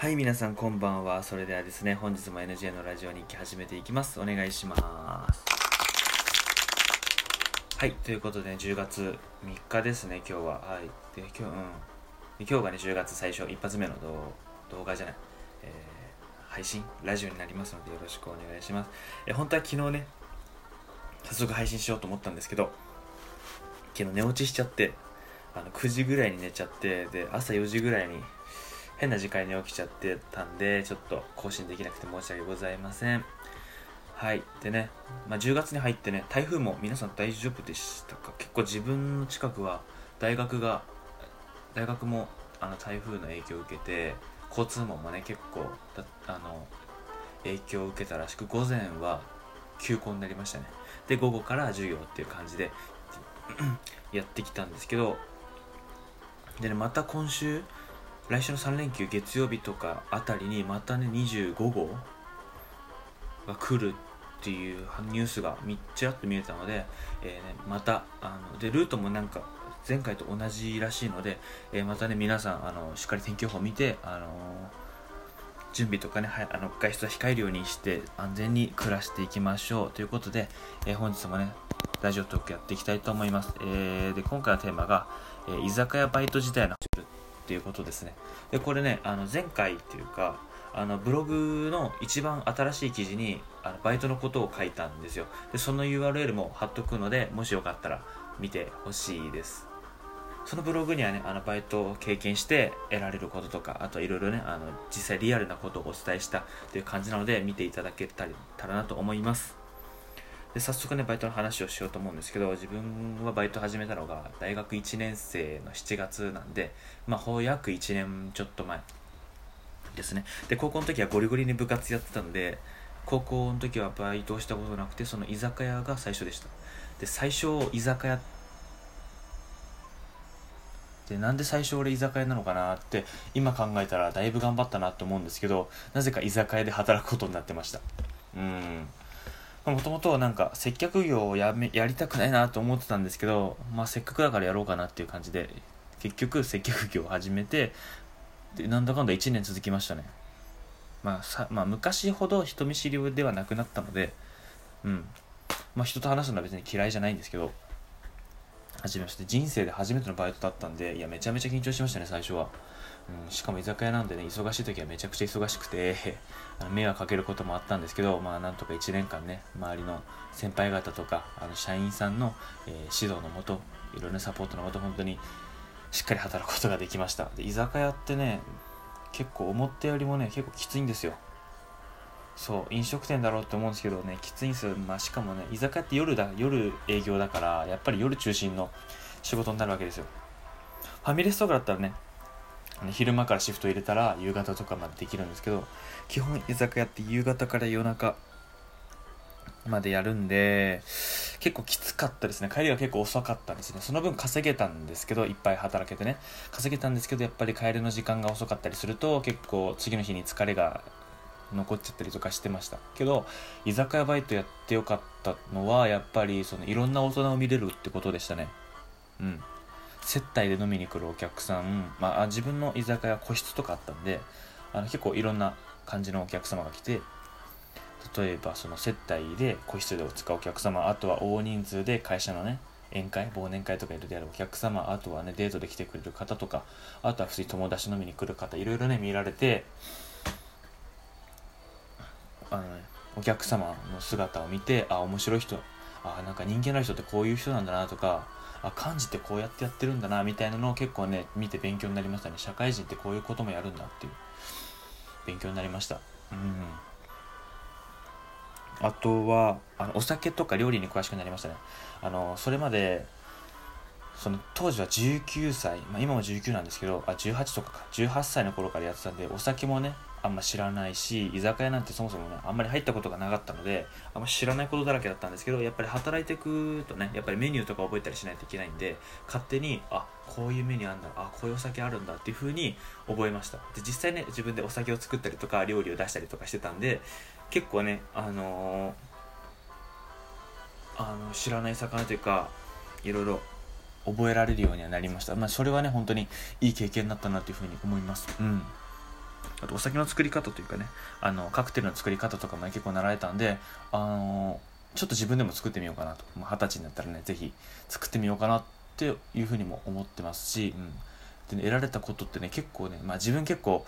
はい、皆さんこんばんは。それではですね、本日も NJ のラジオ日記始めていきます。お願いします。はい、ということで、ね、10月3日ですね、今日は。はい。で、今日、うん。今日がね、10月最初、一発目の動動画じゃない、えー配信、ラジオになりますので、よろしくお願いします。え、本当は昨日ね、早速配信しようと思ったんですけど、昨日寝落ちしちゃって、あの9時ぐらいに寝ちゃって、で、朝4時ぐらいに、変な時間に起きちゃってたんでちょっと更新できなくて申し訳ございません。はい。でね、まあ、10月に入ってね台風も皆さん大丈夫でしたか？結構自分の近くは大学が大学もあの台風の影響を受けて交通網もね結構だあの影響を受けたらしく午前は休校になりましたね。で午後から授業っていう感じで やってきたんですけどでねまた今週来週の3連休月曜日とかあたりにまたね25号が来るっていうニュースがちらっと見えたので、えーね、またあのでルートもなんか前回と同じらしいので、えーまたね皆さんあのしっかり天気予報を見て、あのー準備とかねはいあの外出は控えるようにして安全に暮らしていきましょう。ということで、えー本日もねラジオトークやっていきたいと思います、えーで今回のテーマが、え居酒屋バイト時代のっていうことですね。でこれねあの前回っていうかあのブログの一番新しい記事にあのバイトのことを書いたんですよ。でその URL も貼っとくのでもしよかったら見てほしいです。そのブログにはねあのバイトを経験して得られることとかあといろいろねあの実際リアルなことをお伝えしたという感じなので見ていただけたらなと思います。で早速ねバイトの話をしようと思うんですけど自分はバイト始めたのが大学1年生の7月なんでまあほぼ約1年ちょっと前ですね。で高校の時はゴリゴリに部活やってたんで高校の時はバイトをしたことなくてその居酒屋が最初でした。で最初居酒屋でなんで最初俺居酒屋なのかなって今考えたらだいぶ頑張ったなと思うんですけどなぜか居酒屋で働くことになってました。うん。もともとなんか接客業をやめやりたくないなと思ってたんですけど、まあ、せっかくだからやろうかなっていう感じで結局接客業を始めてでなんだかんだ1年続きましたね、まあさまあ、昔ほど人見知りではなくなったので、うん。まあ、人と話すのは別に嫌いじゃないんですけど初めまして人生で初めてのバイトだったんでいやめちゃめちゃ緊張しましたね最初は、うん、しかも居酒屋なんでね忙しい時はめちゃくちゃ忙しくて迷惑かけることもあったんですけどまあなんとか1年間ね周りの先輩方とかあの社員さんの、えー指導のもといろいろなサポートのもと本当にしっかり働くことができました。で居酒屋ってね結構思ったよりもね結構きついんですよ。そう飲食店だろうって思うんですけどねきついんですよ、まあ、しかもね居酒屋って夜だ夜営業だからやっぱり夜中心の仕事になるわけですよ。ファミレスとかだったらね昼間からシフト入れたら夕方とかまでできるんですけど基本居酒屋って夕方から夜中までやるんで結構きつかったですね。帰りが結構遅かったんですね。その分稼げたんですけどいっぱい働けてね。稼げたんですけどやっぱり帰りの時間が遅かったりすると結構次の日に疲れが残っちゃったりとかしてました。けど居酒屋バイトやってよかったのはやっぱりそのいろんな大人を見れるってことでしたね。うん。接待で飲みに来るお客さん、まあ、自分の居酒屋個室とかあったんであの結構いろんな感じのお客様が来て例えばその接待で個室で使うお客様あとは大人数で会社のね宴会忘年会とかいるであるお客様あとはねデートで来てくれる方とかあとは普通に友達飲みに来る方いろいろね見られてあの、ね、お客様の姿を見てあ面白い人あなんか人間の人ってこういう人なんだなとかあ漢字ってこうやってやってるんだなみたいなのを結構ね見て勉強になりましたね。社会人ってこういうこともやるんだっていう。勉強になりました。うん。あとはあのお酒とか料理に詳しくなりましたね。あのそれまでその当時は19歳、まあ、今も19なんですけどあ18とかか。18歳の頃からやってたんでお酒もねあんま知らないし居酒屋なんてそもそもねあんまり入ったことがなかったのであんま知らないことだらけだったんですけどやっぱり働いていくとねやっぱりメニューとか覚えたりしないといけないんで勝手にあこういうメニューあるんだあこういうお酒あるんだっていう風に覚えました。で実際ね自分でお酒を作ったりとか料理を出したりとかしてたんで結構ねあのーあの知らない魚というかいろいろ覚えられるようにはなりました。まあそれはね本当にいい経験になったなというふうに思います。うん。あとお酒の作り方というかねあのカクテルの作り方とかも、ね、結構習えたんであのちょっと自分でも作ってみようかなと。二十歳になったらね是非作ってみようかなっていうふうにも思ってますし、うん、で、ね、得られたことってね結構ね、まあ、自分結構、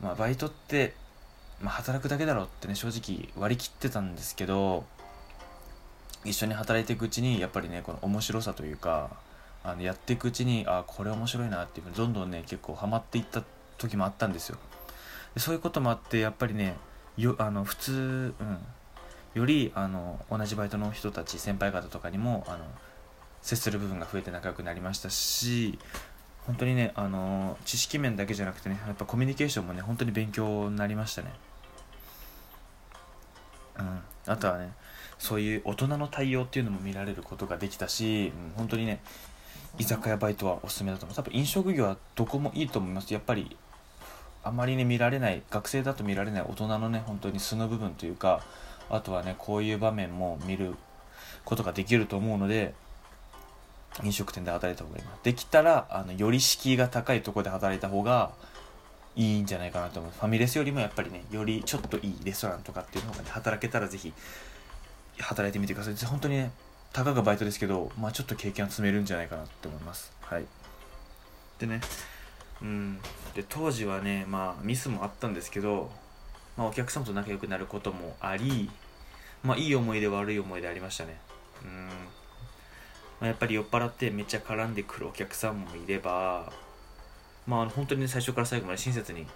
まあ、バイトって、まあ、働くだけだろうってね正直割り切ってたんですけど一緒に働いていくうちにやっぱりねこの面白さというかあのやっていくうちにあこれ面白いなっていうふうにどんどんね結構ハマっていった時もあったんですよ。そういうこともあってやっぱりねよあの普通、うん、よりあの同じバイトの人たち先輩方とかにもあの接する部分が増えて仲良くなりましたし本当にねあの知識面だけじゃなくてねやっぱコミュニケーションもね本当に勉強になりましたね。うん。あとはねそういう大人の対応っていうのも見られることができたし、うん、本当にね居酒屋バイトはおすすめだと思う多分飲食業はどこもいいと思います。やっぱりあまりね見られない学生だと見られない大人のね本当に素の部分というかあとはねこういう場面も見ることができると思うので飲食店で働いた方がいいなできたらあのより敷居が高いところで働いた方がいいんじゃないかなと思うファミレスよりもやっぱりねよりちょっといいレストランとかっていうのがね働けたらぜひ働いてみてください本当にねたかがバイトですけど、まあ、ちょっと経験を積めるんじゃないかなって思います。はい。でね、うん、で当時はね、まあ、ミスもあったんですけど、まあ、お客様と仲良くなることもあり、まあ、いい思い出悪い思い出ありましたね。うんまあ、やっぱり酔っ払ってめっちゃ絡んでくるお客さんもいれば、まあ、本当に、ね、最初から最後まで親切に、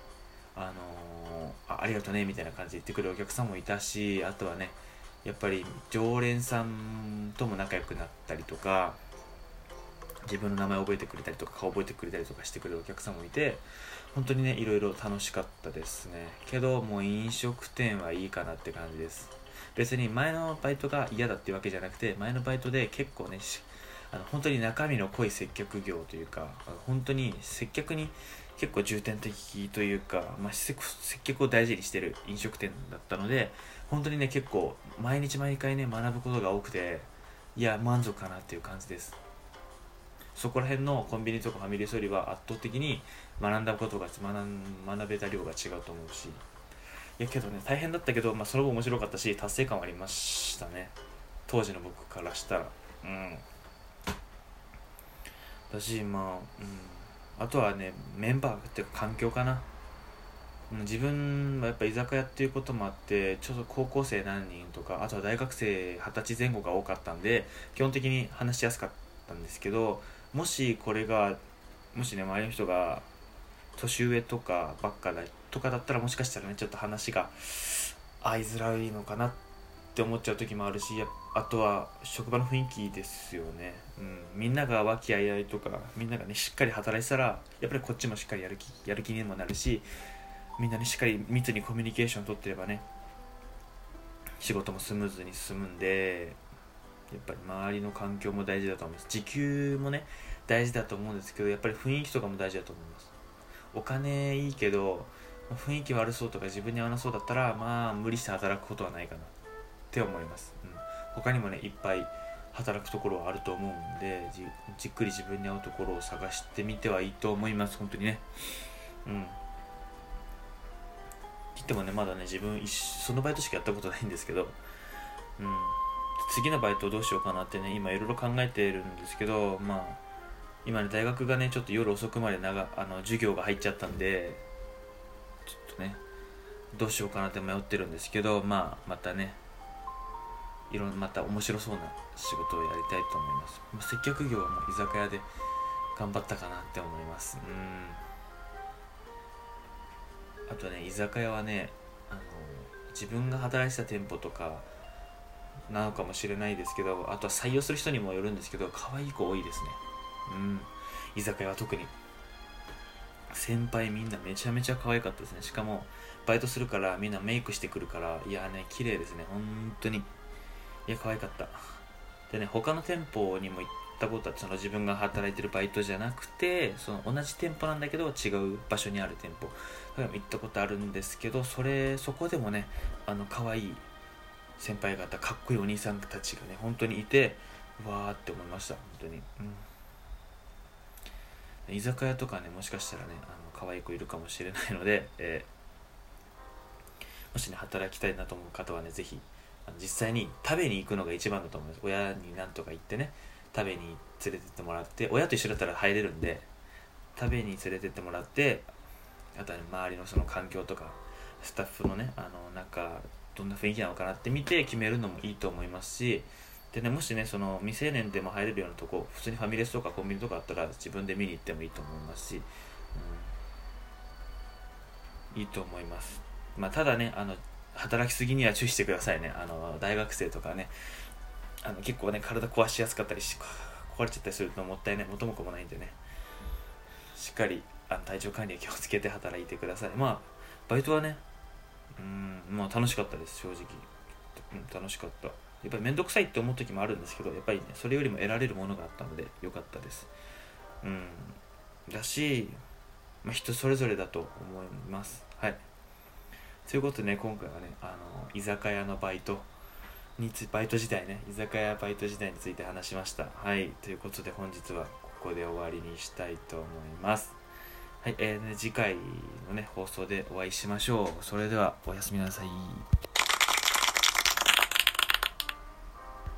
あのー、あありがとうねみたいな感じで言ってくるお客さんもいたしあとはねやっぱり常連さんとも仲良くなったりとか自分の名前を覚えてくれたりとか顔覚えてくれたりとかしてくれるお客さんもいて本当にねいろいろ楽しかったですね。けどもう飲食店はいいかなって感じです。別に前のバイトが嫌だっていうわけじゃなくて前のバイトで結構ねあの本当に中身の濃い接客業というか本当に接客に結構重点的というか、まあ、接客を大事にしてる飲食店だったので本当にね結構毎日毎回ね学ぶことが多くていや満足かなっていう感じです。そこら辺のコンビニとかファミレスよりは圧倒的に学んだことが学学べた量が違うと思うし。いやけどね大変だったけど、まあ、その分面白かったし達成感はありましたね。当時の僕からしたら。うん。だしまあうん。あとはねメンバーっていうか環境かな。自分はやっぱ居酒屋っていうこともあってちょっと高校生何人とかあとは大学生二十歳前後が多かったんで基本的に話しやすかったんですけどもしこれがもしね周りの人が年上とかばっかだとかだったらもしかしたらねちょっと話が合いづらいのかなって思っちゃう時もあるしあとは職場の雰囲気ですよね、うん、みんなが和気あいあいとかみんながねしっかり働いてたらやっぱりこっちもしっかりやる気やる気にもなるしみんなにしっかり密にコミュニケーション取ってればね仕事もスムーズに進むんでやっぱり周りの環境も大事だと思います。時給もね大事だと思うんですけどやっぱり雰囲気とかも大事だと思います。お金いいけど雰囲気悪そうとか自分に合わなそうだったらまあ無理して働くことはないかな。って思います、うん、他にもねいっぱい働くところはあると思うんでじっくり自分に合うところを探してみてはいいと思います。本当にね。うん。言ってもねまだね自分そのバイトしかやったことないんですけど、うん、次のバイトどうしようかなってね今いろいろ考えてるんですけどまあ今ね大学がねちょっと夜遅くまで長あの授業が入っちゃったんでちょっとねどうしようかなって迷ってるんですけどまあまたねいろんまた面白そうな仕事をやりたいと思います、まあ、接客業はもう居酒屋で頑張ったかなって思います。うん。あとね居酒屋はねあの自分が働いてた店舗とかなのかもしれないですけどあとは採用する人にもよるんですけど可愛い子多いですね。うん。居酒屋は特に。先輩みんなめちゃめちゃ可愛かったですね。しかもバイトするからみんなメイクしてくるからいやね綺麗ですね。本当に。いや可愛かった。でね他の店舗にも行ったことはその自分が働いてるバイトじゃなくてその同じ店舗なんだけど違う場所にある店舗。行ったことあるんですけどそれそこでもねあの可愛い先輩方かっこいいお兄さんたちがね本当にいてわーって思いました本当に、うん、居酒屋とかねもしかしたらねあの可愛い子いるかもしれないので、えーもしね働きたいなと思う方はね是非実際に食べに行くのが一番だと思います。親になんとか行ってね食べに連れてってもらって親と一緒だったら入れるんで食べに連れてってもらってあとは、ね、周りのその環境とかスタッフのねあのなんかどんな雰囲気なのかなって見て決めるのもいいと思いますしでねもしねその未成年でも入れるようなとこ普通にファミレスとかコンビニとかあったら自分で見に行ってもいいと思いますし、うん、いいと思います。まあただねあの働きすぎには注意してくださいね。あの大学生とかねあの結構ね体壊しやすかったりし壊れちゃったりするともったいない。元も子もないんでね。しっかりあの体調管理に気をつけて働いてください。まあバイトはねうんまあ楽しかったです正直、うん、楽しかった。やっぱり面倒くさいって思う時もあるんですけどやっぱりねそれよりも得られるものがあったので良かったです。うん。だし、まあ、人それぞれだと思います。はい。ということでね今回はねあの居酒屋のバイトにつバイト時代ね居酒屋バイト時代について話しました。はい。ということで本日はここで終わりにしたいと思います。はい、えーね、次回のね放送でお会いしましょう。それではおやすみなさい。